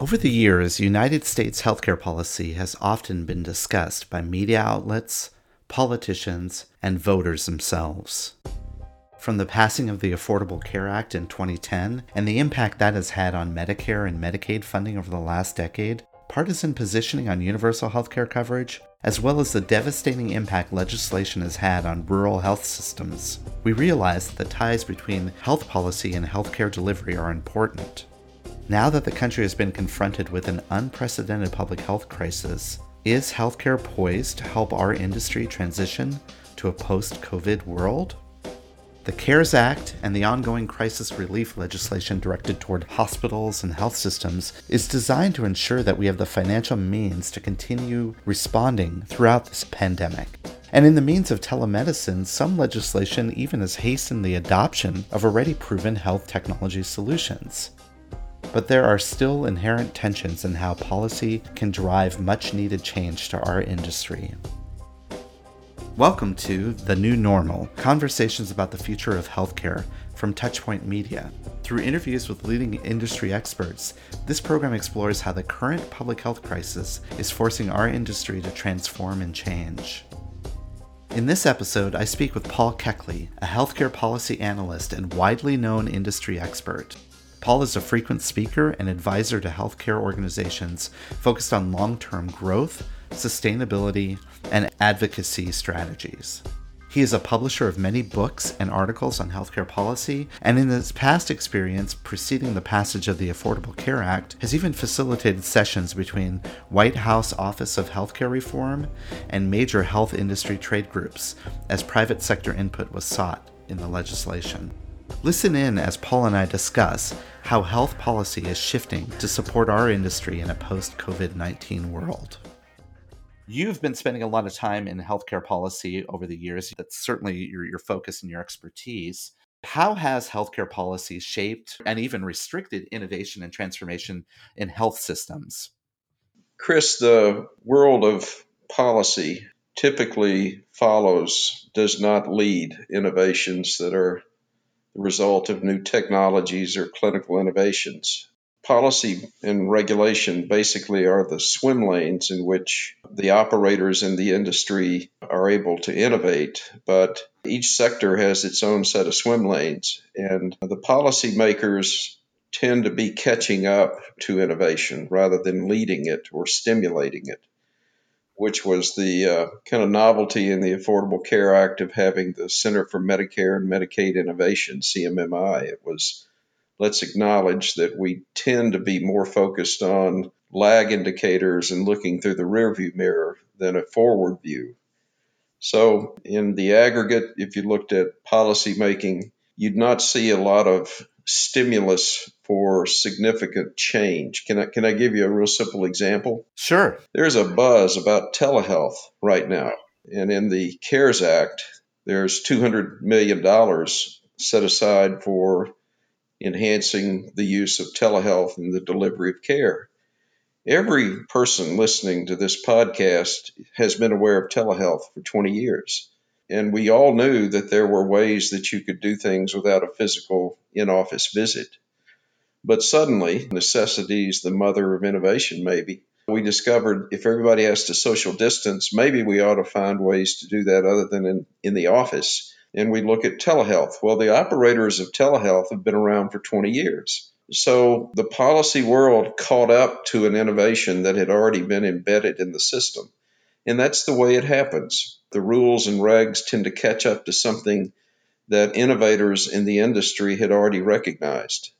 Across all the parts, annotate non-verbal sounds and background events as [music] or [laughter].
Over the years, United States healthcare policy has often been discussed by media outlets, politicians, and voters themselves. From the passing of the Affordable Care Act in 2010 and the impact that has had on Medicare and Medicaid funding over the last decade, partisan positioning on universal healthcare coverage, as well as the devastating impact legislation has had on rural health systems, we realize that the ties between health policy and healthcare delivery are important. Now that the country has been confronted with an unprecedented public health crisis, is healthcare poised to help our industry transition to a post COVID world? The CARES Act and the ongoing crisis relief legislation directed toward hospitals and health systems is designed to ensure that we have the financial means to continue responding throughout this pandemic. And in the means of telemedicine, some legislation even has hastened the adoption of already proven health technology solutions but there are still inherent tensions in how policy can drive much needed change to our industry. Welcome to The New Normal Conversations about the Future of Healthcare from Touchpoint Media. Through interviews with leading industry experts, this program explores how the current public health crisis is forcing our industry to transform and change. In this episode, I speak with Paul Keckley, a healthcare policy analyst and widely known industry expert. Paul is a frequent speaker and advisor to healthcare organizations focused on long term growth, sustainability, and advocacy strategies. He is a publisher of many books and articles on healthcare policy, and in his past experience preceding the passage of the Affordable Care Act, has even facilitated sessions between White House Office of Healthcare Reform and major health industry trade groups as private sector input was sought in the legislation. Listen in as Paul and I discuss how health policy is shifting to support our industry in a post COVID 19 world. You've been spending a lot of time in healthcare policy over the years. That's certainly your, your focus and your expertise. How has healthcare policy shaped and even restricted innovation and transformation in health systems? Chris, the world of policy typically follows, does not lead innovations that are the result of new technologies or clinical innovations. Policy and regulation basically are the swim lanes in which the operators in the industry are able to innovate, but each sector has its own set of swim lanes, and the policymakers tend to be catching up to innovation rather than leading it or stimulating it which was the uh, kind of novelty in the Affordable Care Act of having the Center for Medicare and Medicaid Innovation, CMMI. It was let's acknowledge that we tend to be more focused on lag indicators and looking through the rearview mirror than a forward view. So, in the aggregate, if you looked at policy making, you'd not see a lot of stimulus for significant change. Can I, can I give you a real simple example? Sure. There's a buzz about telehealth right now. And in the CARES Act, there's $200 million set aside for enhancing the use of telehealth in the delivery of care. Every person listening to this podcast has been aware of telehealth for 20 years. And we all knew that there were ways that you could do things without a physical in office visit. But suddenly, necessity is the mother of innovation, maybe. We discovered if everybody has to social distance, maybe we ought to find ways to do that other than in, in the office. And we look at telehealth. Well, the operators of telehealth have been around for 20 years. So the policy world caught up to an innovation that had already been embedded in the system. And that's the way it happens the rules and regs tend to catch up to something that innovators in the industry had already recognized.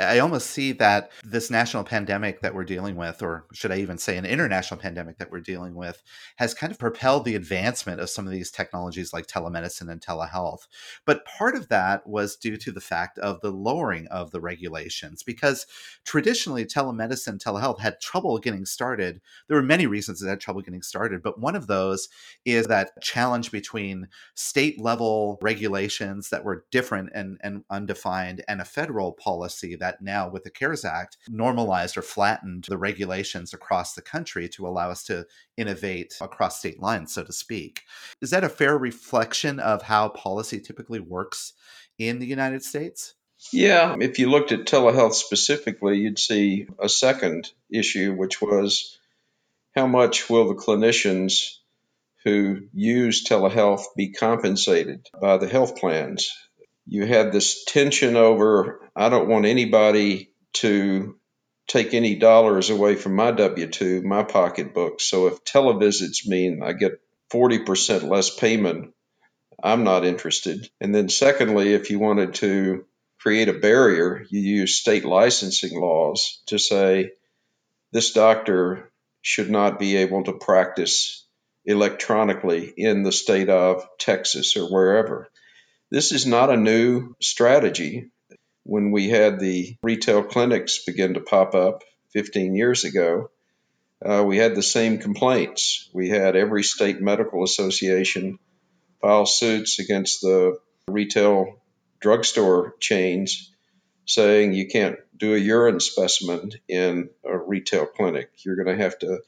I almost see that this national pandemic that we're dealing with, or should I even say an international pandemic that we're dealing with, has kind of propelled the advancement of some of these technologies like telemedicine and telehealth. But part of that was due to the fact of the lowering of the regulations, because traditionally telemedicine, telehealth had trouble getting started. There were many reasons it had trouble getting started, but one of those is that challenge between state level regulations that were different and, and undefined and a federal policy that that now with the CARES Act normalized or flattened the regulations across the country to allow us to innovate across state lines, so to speak. Is that a fair reflection of how policy typically works in the United States? Yeah, if you looked at telehealth specifically, you'd see a second issue, which was how much will the clinicians who use telehealth be compensated by the health plans? You had this tension over I don't want anybody to take any dollars away from my W 2, my pocketbook. So if televisits mean I get 40% less payment, I'm not interested. And then, secondly, if you wanted to create a barrier, you use state licensing laws to say this doctor should not be able to practice electronically in the state of Texas or wherever. This is not a new strategy. When we had the retail clinics begin to pop up 15 years ago, uh, we had the same complaints. We had every state medical association file suits against the retail drugstore chains saying you can't do a urine specimen in a retail clinic. You're going to have to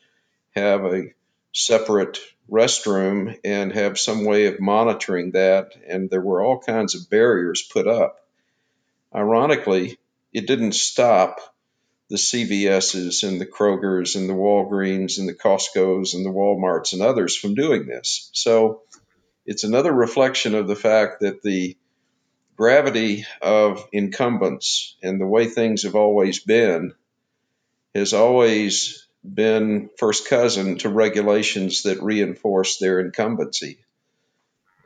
have a separate restroom and have some way of monitoring that. And there were all kinds of barriers put up. Ironically, it didn't stop the CVSs and the Krogers and the Walgreens and the Costco's and the Walmarts and others from doing this. So it's another reflection of the fact that the gravity of incumbents and the way things have always been has always been first cousin to regulations that reinforce their incumbency.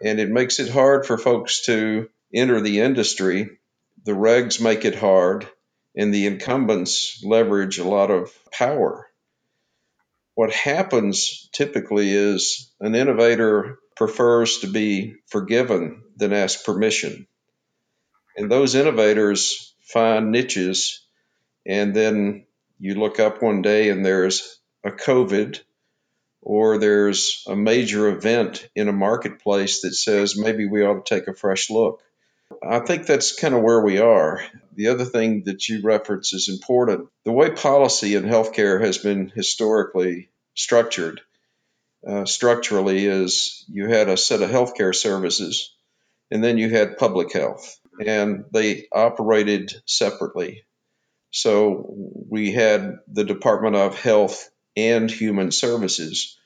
And it makes it hard for folks to enter the industry. The regs make it hard, and the incumbents leverage a lot of power. What happens typically is an innovator prefers to be forgiven than ask permission. And those innovators find niches, and then you look up one day and there's a COVID or there's a major event in a marketplace that says maybe we ought to take a fresh look. I think that's kind of where we are. The other thing that you reference is important. The way policy in healthcare has been historically structured, uh, structurally, is you had a set of healthcare services and then you had public health, and they operated separately. So we had the Department of Health and Human Services,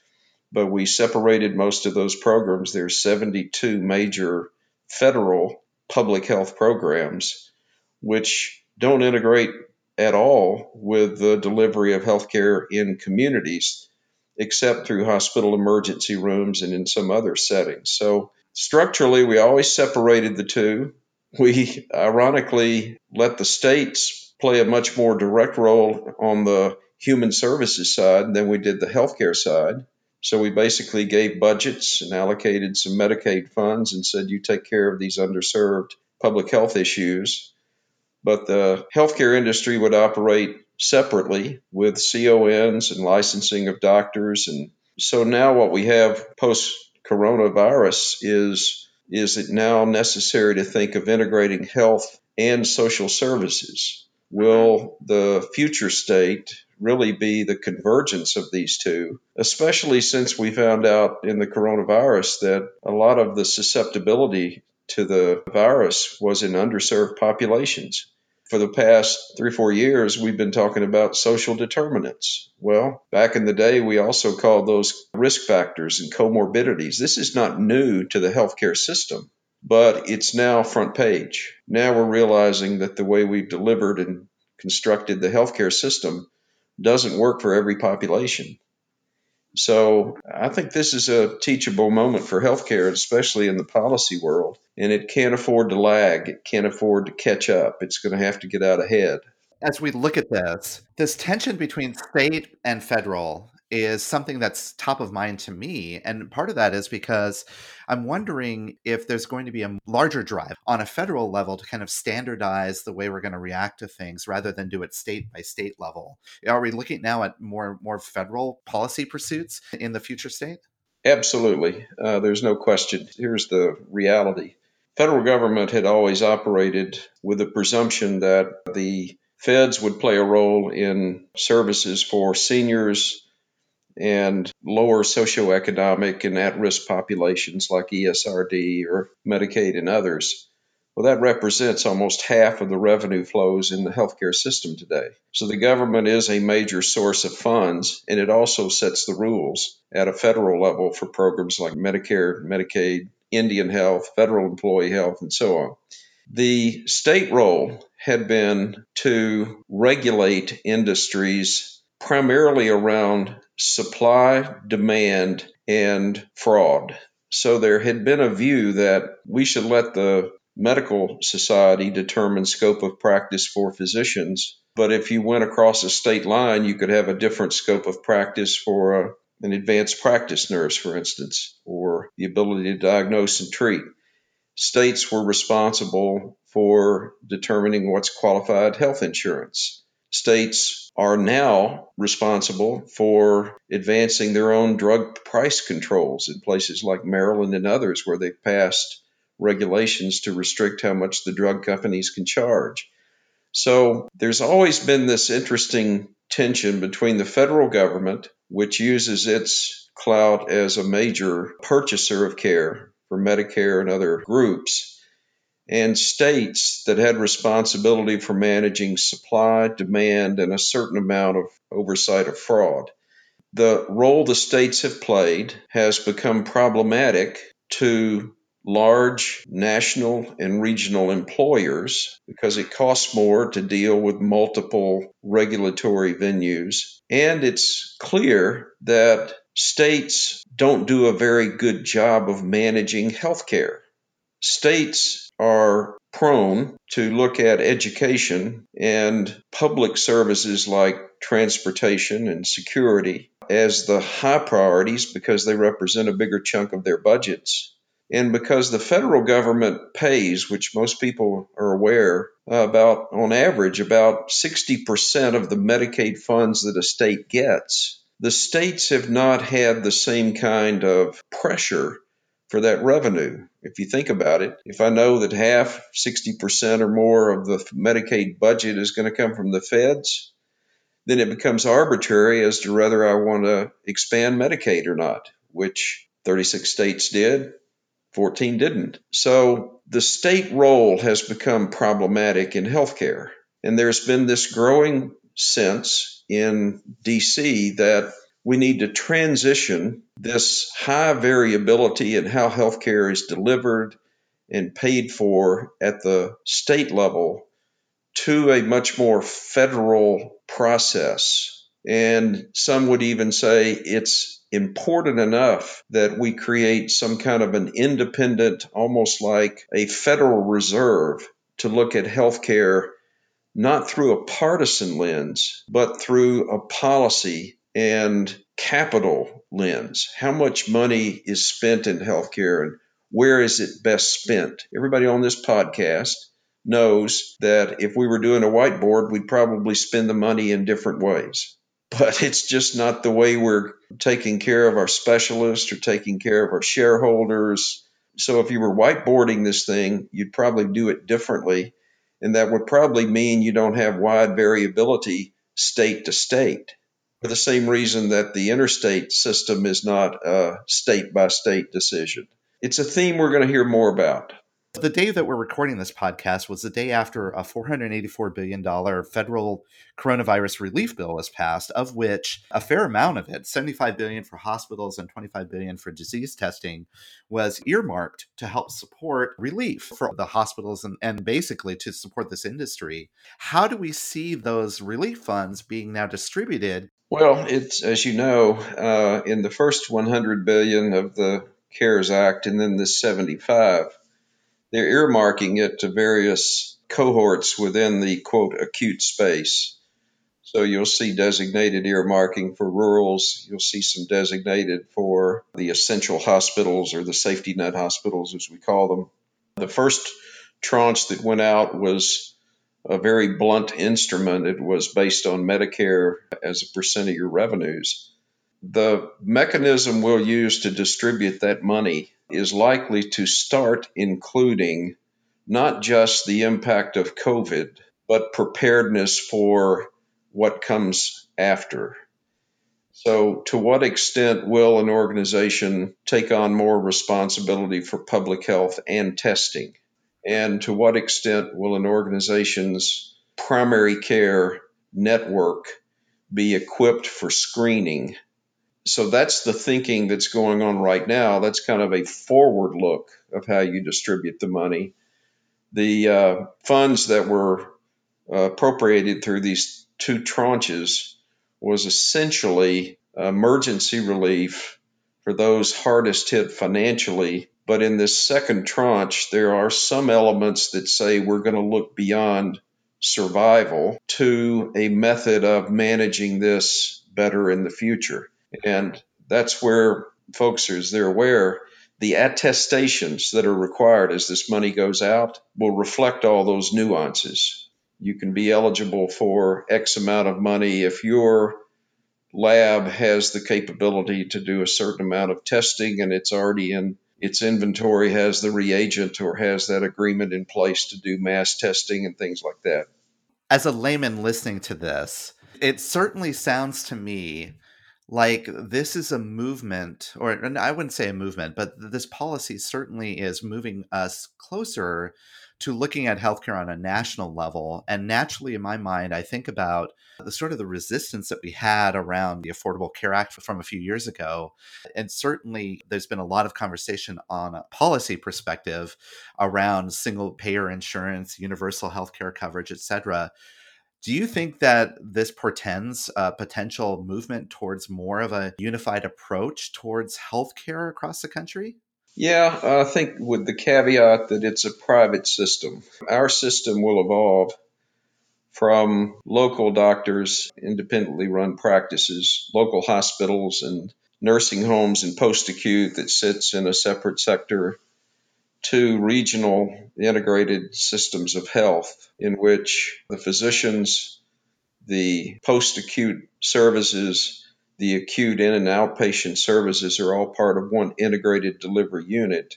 but we separated most of those programs. There's 72 major federal public health programs, which don't integrate at all with the delivery of healthcare in communities, except through hospital emergency rooms and in some other settings. So structurally, we always separated the two. We ironically let the states play a much more direct role on the human services side than we did the healthcare side. So we basically gave budgets and allocated some Medicaid funds and said, you take care of these underserved public health issues. But the healthcare industry would operate separately with CONs and licensing of doctors. And so now what we have post coronavirus is is it now necessary to think of integrating health and social services? Will the future state really be the convergence of these two, especially since we found out in the coronavirus that a lot of the susceptibility to the virus was in underserved populations? for the past three, four years, we've been talking about social determinants. Well, back in the day, we also called those risk factors and comorbidities. This is not new to the healthcare system, but it's now front page. Now we're realizing that the way we've delivered and constructed the healthcare system doesn't work for every population. So I think this is a teachable moment for healthcare, especially in the policy world. And it can't afford to lag. It can't afford to catch up. It's going to have to get out ahead. As we look at this, this tension between state and federal is something that's top of mind to me. And part of that is because I'm wondering if there's going to be a larger drive on a federal level to kind of standardize the way we're going to react to things rather than do it state by state level. Are we looking now at more more federal policy pursuits in the future state? Absolutely. Uh, there's no question. Here's the reality. Federal government had always operated with the presumption that the feds would play a role in services for seniors, and lower socioeconomic and at risk populations like ESRD or Medicaid and others. Well, that represents almost half of the revenue flows in the healthcare system today. So the government is a major source of funds, and it also sets the rules at a federal level for programs like Medicare, Medicaid, Indian health, federal employee health, and so on. The state role had been to regulate industries primarily around supply, demand, and fraud. So there had been a view that we should let the medical society determine scope of practice for physicians. But if you went across a state line, you could have a different scope of practice for a, an advanced practice nurse, for instance, or the ability to diagnose and treat. States were responsible for determining what's qualified health insurance. States are now responsible for advancing their own drug price controls in places like Maryland and others where they've passed regulations to restrict how much the drug companies can charge. So there's always been this interesting tension between the federal government, which uses its clout as a major purchaser of care for Medicare and other groups, and states that had responsibility for managing supply, demand, and a certain amount of oversight of fraud. The role the states have played has become problematic to large national and regional employers because it costs more to deal with multiple regulatory venues. And it's clear that states don't do a very good job of managing healthcare. States are prone to look at education and public services like transportation and security as the high priorities because they represent a bigger chunk of their budgets. And because the federal government pays, which most people are aware, about on average about 60% of the Medicaid funds that a state gets, the states have not had the same kind of pressure for that revenue. If you think about it, if I know that half, 60% or more of the Medicaid budget is going to come from the feds, then it becomes arbitrary as to whether I want to expand Medicaid or not, which 36 states did, 14 didn't. So the state role has become problematic in healthcare. And there's been this growing sense in DC that we need to transition this high variability in how healthcare is delivered and paid for at the state level to a much more federal process. And some would even say it's important enough that we create some kind of an independent, almost like a federal reserve to look at healthcare not through a partisan lens, but through a policy and capital lens. How much money is spent in healthcare and where is it best spent? Everybody on this podcast knows that if we were doing a whiteboard, we'd probably spend the money in different ways but [laughs] it's just not the way we're taking care of our specialists or taking care of our shareholders. So if you were whiteboarding this thing, you'd probably do it differently. And that would probably mean you don't have wide variability state to state. For the same reason that the interstate system is not a state by state decision. It's a theme we're going to hear more about. The day that we're recording this podcast was the day after a $484 billion federal coronavirus relief bill was passed, of which a fair amount of it, 75 billion for hospitals and 25 billion for disease testing, was earmarked to help support relief for the hospitals and, and basically to support this industry. How do we see those relief funds being now distributed? Well, it's as you know, uh, in the first 100 billion of the CARES Act and then the 75 they're earmarking it to various cohorts within the quote acute space. So you'll see designated earmarking for rurals. You'll see some designated for the essential hospitals or the safety net hospitals, as we call them. The first tranche that went out was a very blunt instrument. It was based on Medicare as a percent of your revenues. The mechanism we'll use to distribute that money is likely to start including not just the impact of COVID, but preparedness for what comes after. So, to what extent will an organization take on more responsibility for public health and testing? And to what extent will an organization's primary care network be equipped for screening? So that's the thinking that's going on right now. That's kind of a forward look of how you distribute the money. The uh, funds that were uh, appropriated through these two tranches was essentially emergency relief for those hardest hit financially. But in this second tranche, there are some elements that say we're going to look beyond survival to a method of managing this better in the future. And that's where folks, as they're aware, the attestations that are required as this money goes out will reflect all those nuances. You can be eligible for X amount of money if your lab has the capability to do a certain amount of testing and it's already in its inventory, has the reagent or has that agreement in place to do mass testing and things like that. As a layman listening to this, it certainly sounds to me like this is a movement, or I wouldn't say a movement, but this policy certainly is moving us closer to looking at healthcare on a national level. And naturally, in my mind, I think about the sort of the resistance that we had around the Affordable Care Act from a few years ago. And certainly, there's been a lot of conversation on a policy perspective around single payer insurance, universal healthcare coverage, et cetera. Do you think that this portends a potential movement towards more of a unified approach towards healthcare across the country? Yeah, I think with the caveat that it's a private system. Our system will evolve from local doctors, independently run practices, local hospitals, and nursing homes and post acute that sits in a separate sector to regional integrated systems of health in which the physicians, the post acute services, the acute in and outpatient services are all part of one integrated delivery unit.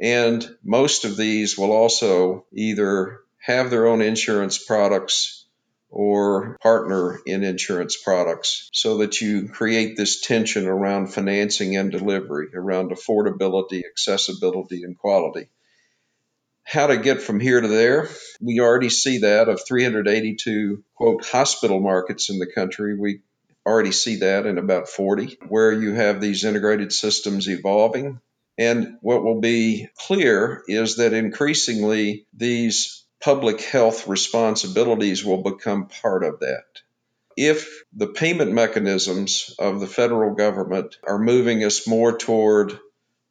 And most of these will also either have their own insurance products or partner in insurance products so that you create this tension around financing and delivery, around affordability, accessibility, and quality. How to get from here to there? We already see that of 382 quote hospital markets in the country. We already see that in about 40, where you have these integrated systems evolving. And what will be clear is that increasingly these public health responsibilities will become part of that. If the payment mechanisms of the federal government are moving us more toward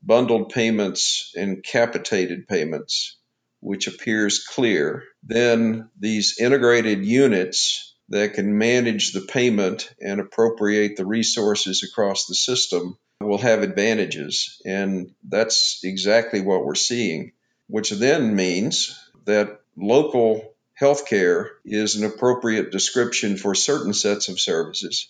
bundled payments and capitated payments, which appears clear, then these integrated units that can manage the payment and appropriate the resources across the system will have advantages. And that's exactly what we're seeing, which then means that local healthcare is an appropriate description for certain sets of services,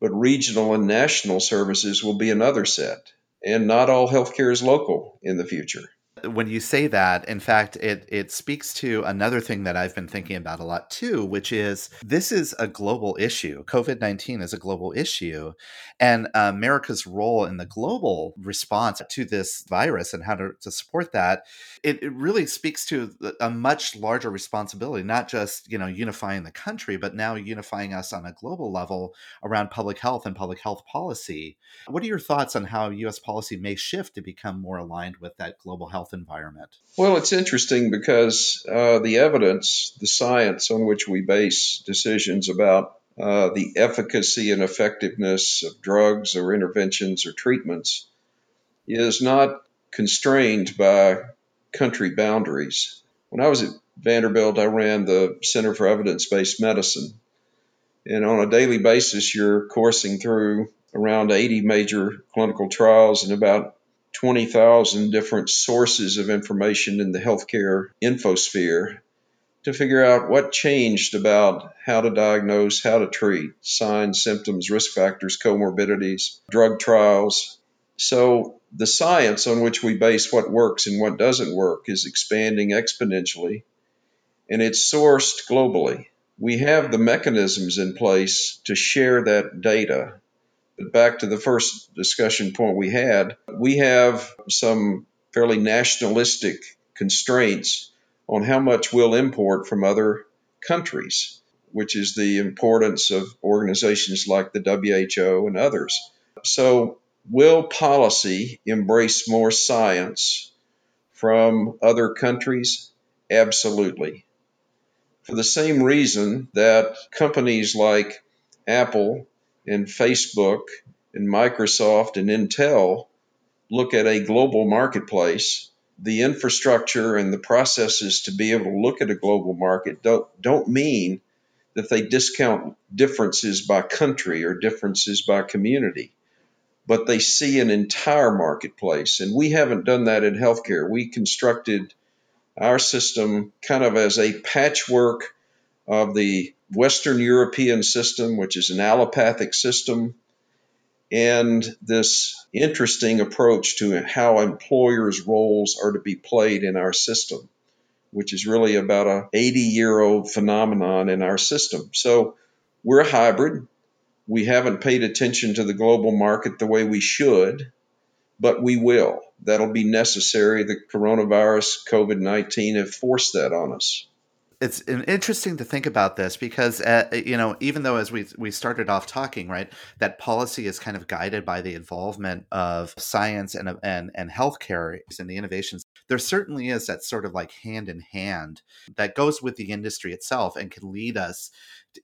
but regional and national services will be another set. And not all healthcare is local in the future when you say that, in fact, it it speaks to another thing that I've been thinking about a lot too, which is this is a global issue. COVID nineteen is a global issue, and America's role in the global response to this virus and how to, to support that, it, it really speaks to a much larger responsibility, not just you know unifying the country, but now unifying us on a global level around public health and public health policy. What are your thoughts on how U.S. policy may shift to become more aligned with that global health? Environment? Well, it's interesting because uh, the evidence, the science on which we base decisions about uh, the efficacy and effectiveness of drugs or interventions or treatments is not constrained by country boundaries. When I was at Vanderbilt, I ran the Center for Evidence Based Medicine. And on a daily basis, you're coursing through around 80 major clinical trials and about 20,000 different sources of information in the healthcare infosphere to figure out what changed about how to diagnose, how to treat, signs, symptoms, risk factors, comorbidities, drug trials. So the science on which we base what works and what doesn't work is expanding exponentially and it's sourced globally. We have the mechanisms in place to share that data back to the first discussion point we had, we have some fairly nationalistic constraints on how much we'll import from other countries, which is the importance of organizations like the WHO and others. So, will policy embrace more science from other countries? Absolutely. For the same reason that companies like Apple and Facebook and Microsoft and Intel look at a global marketplace, the infrastructure and the processes to be able to look at a global market don't, don't mean that they discount differences by country or differences by community, but they see an entire marketplace. And we haven't done that in healthcare. We constructed our system kind of as a patchwork of the Western European system, which is an allopathic system, and this interesting approach to how employers' roles are to be played in our system, which is really about a 80 year old phenomenon in our system. So we're a hybrid. We haven't paid attention to the global market the way we should, but we will. That'll be necessary. The coronavirus, COVID 19 have forced that on us it's interesting to think about this because uh, you know even though as we we started off talking right that policy is kind of guided by the involvement of science and and and healthcare and the innovations there certainly is that sort of like hand in hand that goes with the industry itself and can lead us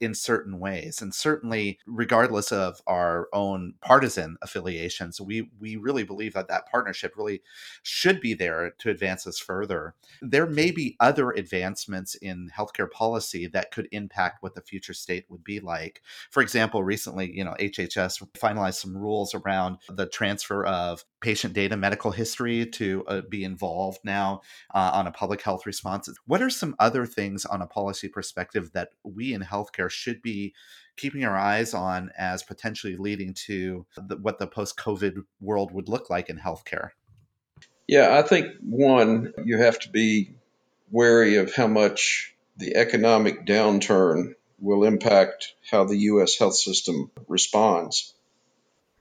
in certain ways and certainly regardless of our own partisan affiliations we we really believe that that partnership really should be there to advance us further. There may be other advancements in healthcare policy that could impact what the future state would be like. For example recently you know hhs finalized some rules around the transfer of patient data medical history to uh, be involved now uh, on a public health response what are some other things on a policy perspective that we in healthcare should be keeping our eyes on as potentially leading to the, what the post COVID world would look like in healthcare? Yeah, I think one, you have to be wary of how much the economic downturn will impact how the U.S. health system responds.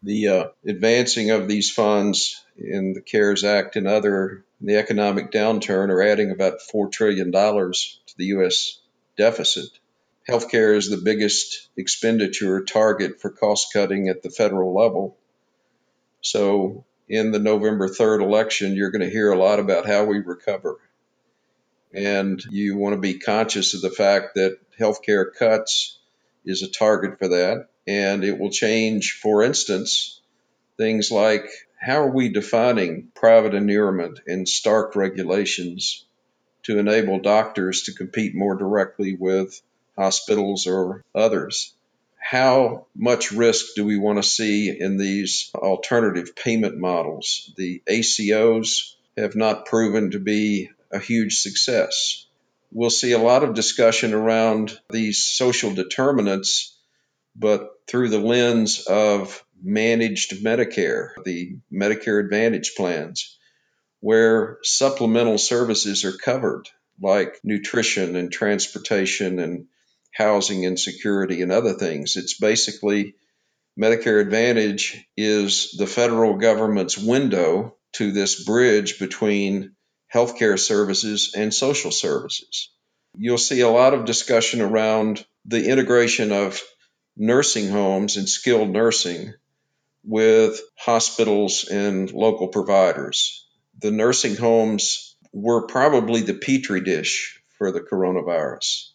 The uh, advancing of these funds in the CARES Act and other the economic downturn are adding about $4 trillion to the U.S. deficit healthcare is the biggest expenditure target for cost cutting at the federal level. So, in the November 3rd election, you're going to hear a lot about how we recover. And you want to be conscious of the fact that healthcare cuts is a target for that. And it will change, for instance, things like how are we defining private inurement and stark regulations to enable doctors to compete more directly with hospitals or others. How much risk do we want to see in these alternative payment models? The ACOs have not proven to be a huge success. We'll see a lot of discussion around these social determinants, but through the lens of managed Medicare, the Medicare Advantage plans, where supplemental services are covered, like nutrition and transportation and housing and security and other things. It's basically Medicare Advantage is the federal government's window to this bridge between healthcare services and social services. You'll see a lot of discussion around the integration of nursing homes and skilled nursing with hospitals and local providers. The nursing homes were probably the petri dish for the coronavirus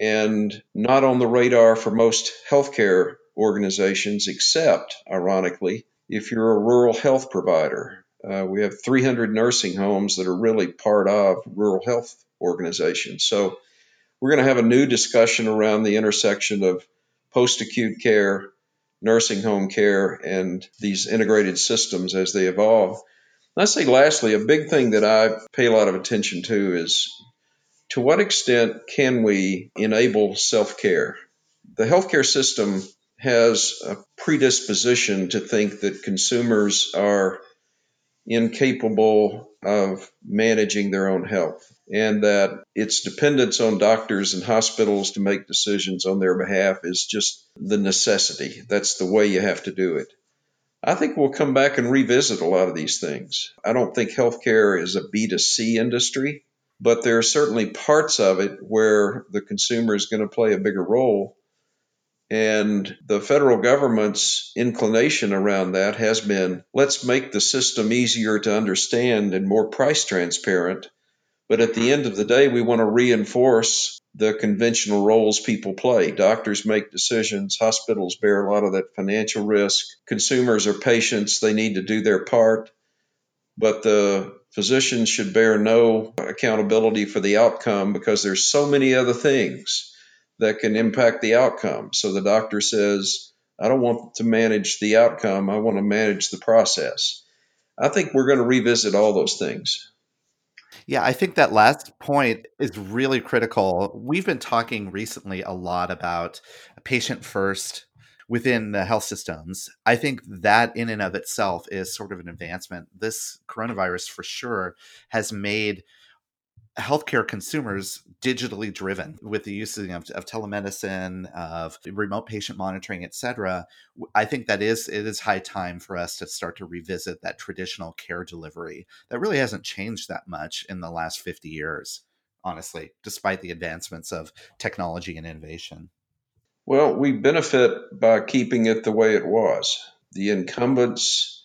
and not on the radar for most healthcare organizations, except, ironically, if you're a rural health provider. Uh, we have 300 nursing homes that are really part of rural health organizations. So we're going to have a new discussion around the intersection of post acute care, nursing home care, and these integrated systems as they evolve. And I say, lastly, a big thing that I pay a lot of attention to is to what extent can we enable self care? The healthcare system has a predisposition to think that consumers are incapable of managing their own health and that its dependence on doctors and hospitals to make decisions on their behalf is just the necessity. That's the way you have to do it. I think we'll come back and revisit a lot of these things. I don't think healthcare is a B2C industry, but there are certainly parts of it where the consumer is going to play a bigger role. And the federal government's inclination around that has been let's make the system easier to understand and more price transparent. But at the end of the day, we want to reinforce the conventional roles people play. Doctors make decisions, hospitals bear a lot of that financial risk. Consumers are patients, they need to do their part. But the physicians should bear no accountability for the outcome because there's so many other things that can impact the outcome. So the doctor says, I don't want to manage the outcome, I want to manage the process. I think we're going to revisit all those things. Yeah, I think that last point is really critical. We've been talking recently a lot about patient first within the health systems. I think that in and of itself is sort of an advancement. This coronavirus for sure has made healthcare consumers digitally driven with the use of, of telemedicine of remote patient monitoring et cetera i think that is it is high time for us to start to revisit that traditional care delivery that really hasn't changed that much in the last 50 years honestly despite the advancements of technology and innovation. Well we benefit by keeping it the way it was. The incumbents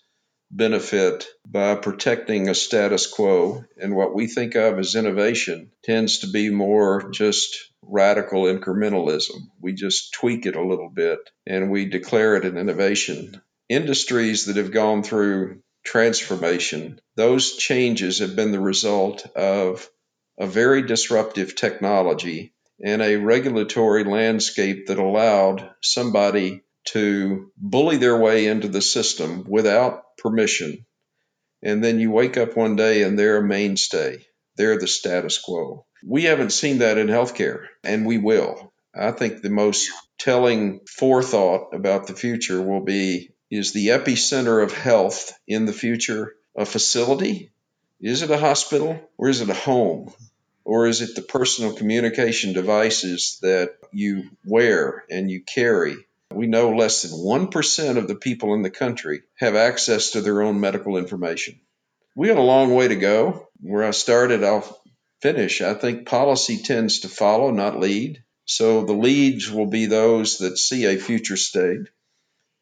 benefit by protecting a status quo. And what we think of as innovation tends to be more just radical incrementalism. We just tweak it a little bit and we declare it an innovation. Industries that have gone through transformation, those changes have been the result of a very disruptive technology and a regulatory landscape that allowed somebody to bully their way into the system without permission. And then you wake up one day and they're a mainstay. They're the status quo. We haven't seen that in healthcare, and we will. I think the most telling forethought about the future will be is the epicenter of health in the future a facility? Is it a hospital or is it a home? Or is it the personal communication devices that you wear and you carry we know less than 1% of the people in the country have access to their own medical information. We have a long way to go. Where I started, I'll finish. I think policy tends to follow, not lead. So the leads will be those that see a future state,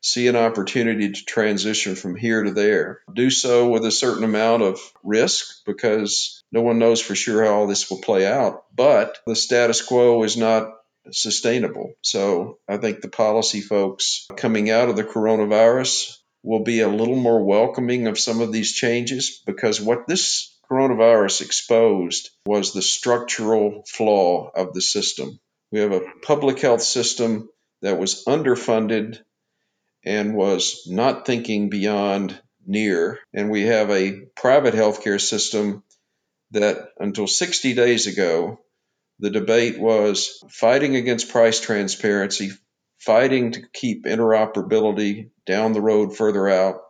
see an opportunity to transition from here to there, do so with a certain amount of risk because no one knows for sure how all this will play out. But the status quo is not sustainable. So I think the policy folks coming out of the coronavirus will be a little more welcoming of some of these changes because what this coronavirus exposed was the structural flaw of the system. We have a public health system that was underfunded and was not thinking beyond near. And we have a private healthcare system that until 60 days ago the debate was fighting against price transparency, fighting to keep interoperability down the road further out,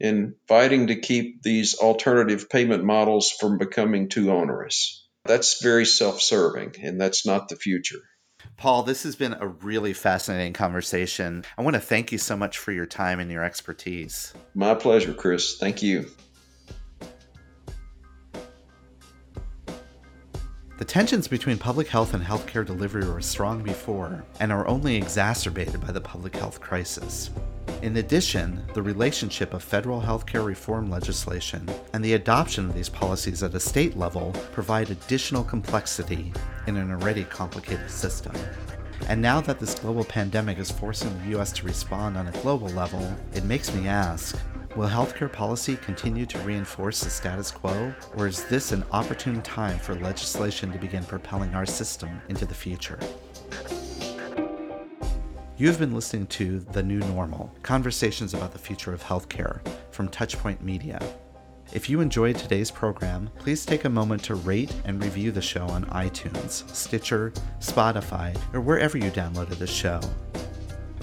and fighting to keep these alternative payment models from becoming too onerous. That's very self serving, and that's not the future. Paul, this has been a really fascinating conversation. I want to thank you so much for your time and your expertise. My pleasure, Chris. Thank you. The tensions between public health and healthcare delivery were strong before and are only exacerbated by the public health crisis. In addition, the relationship of federal healthcare reform legislation and the adoption of these policies at a state level provide additional complexity in an already complicated system. And now that this global pandemic is forcing the US to respond on a global level, it makes me ask Will healthcare policy continue to reinforce the status quo, or is this an opportune time for legislation to begin propelling our system into the future? You have been listening to The New Normal Conversations about the Future of Healthcare from Touchpoint Media. If you enjoyed today's program, please take a moment to rate and review the show on iTunes, Stitcher, Spotify, or wherever you downloaded the show.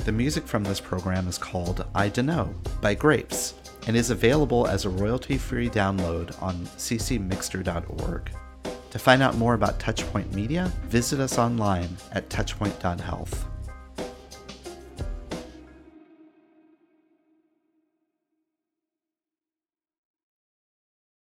The music from this program is called I Dunno by Grapes and is available as a royalty free download on ccmixter.org. To find out more about Touchpoint Media, visit us online at touchpoint.health.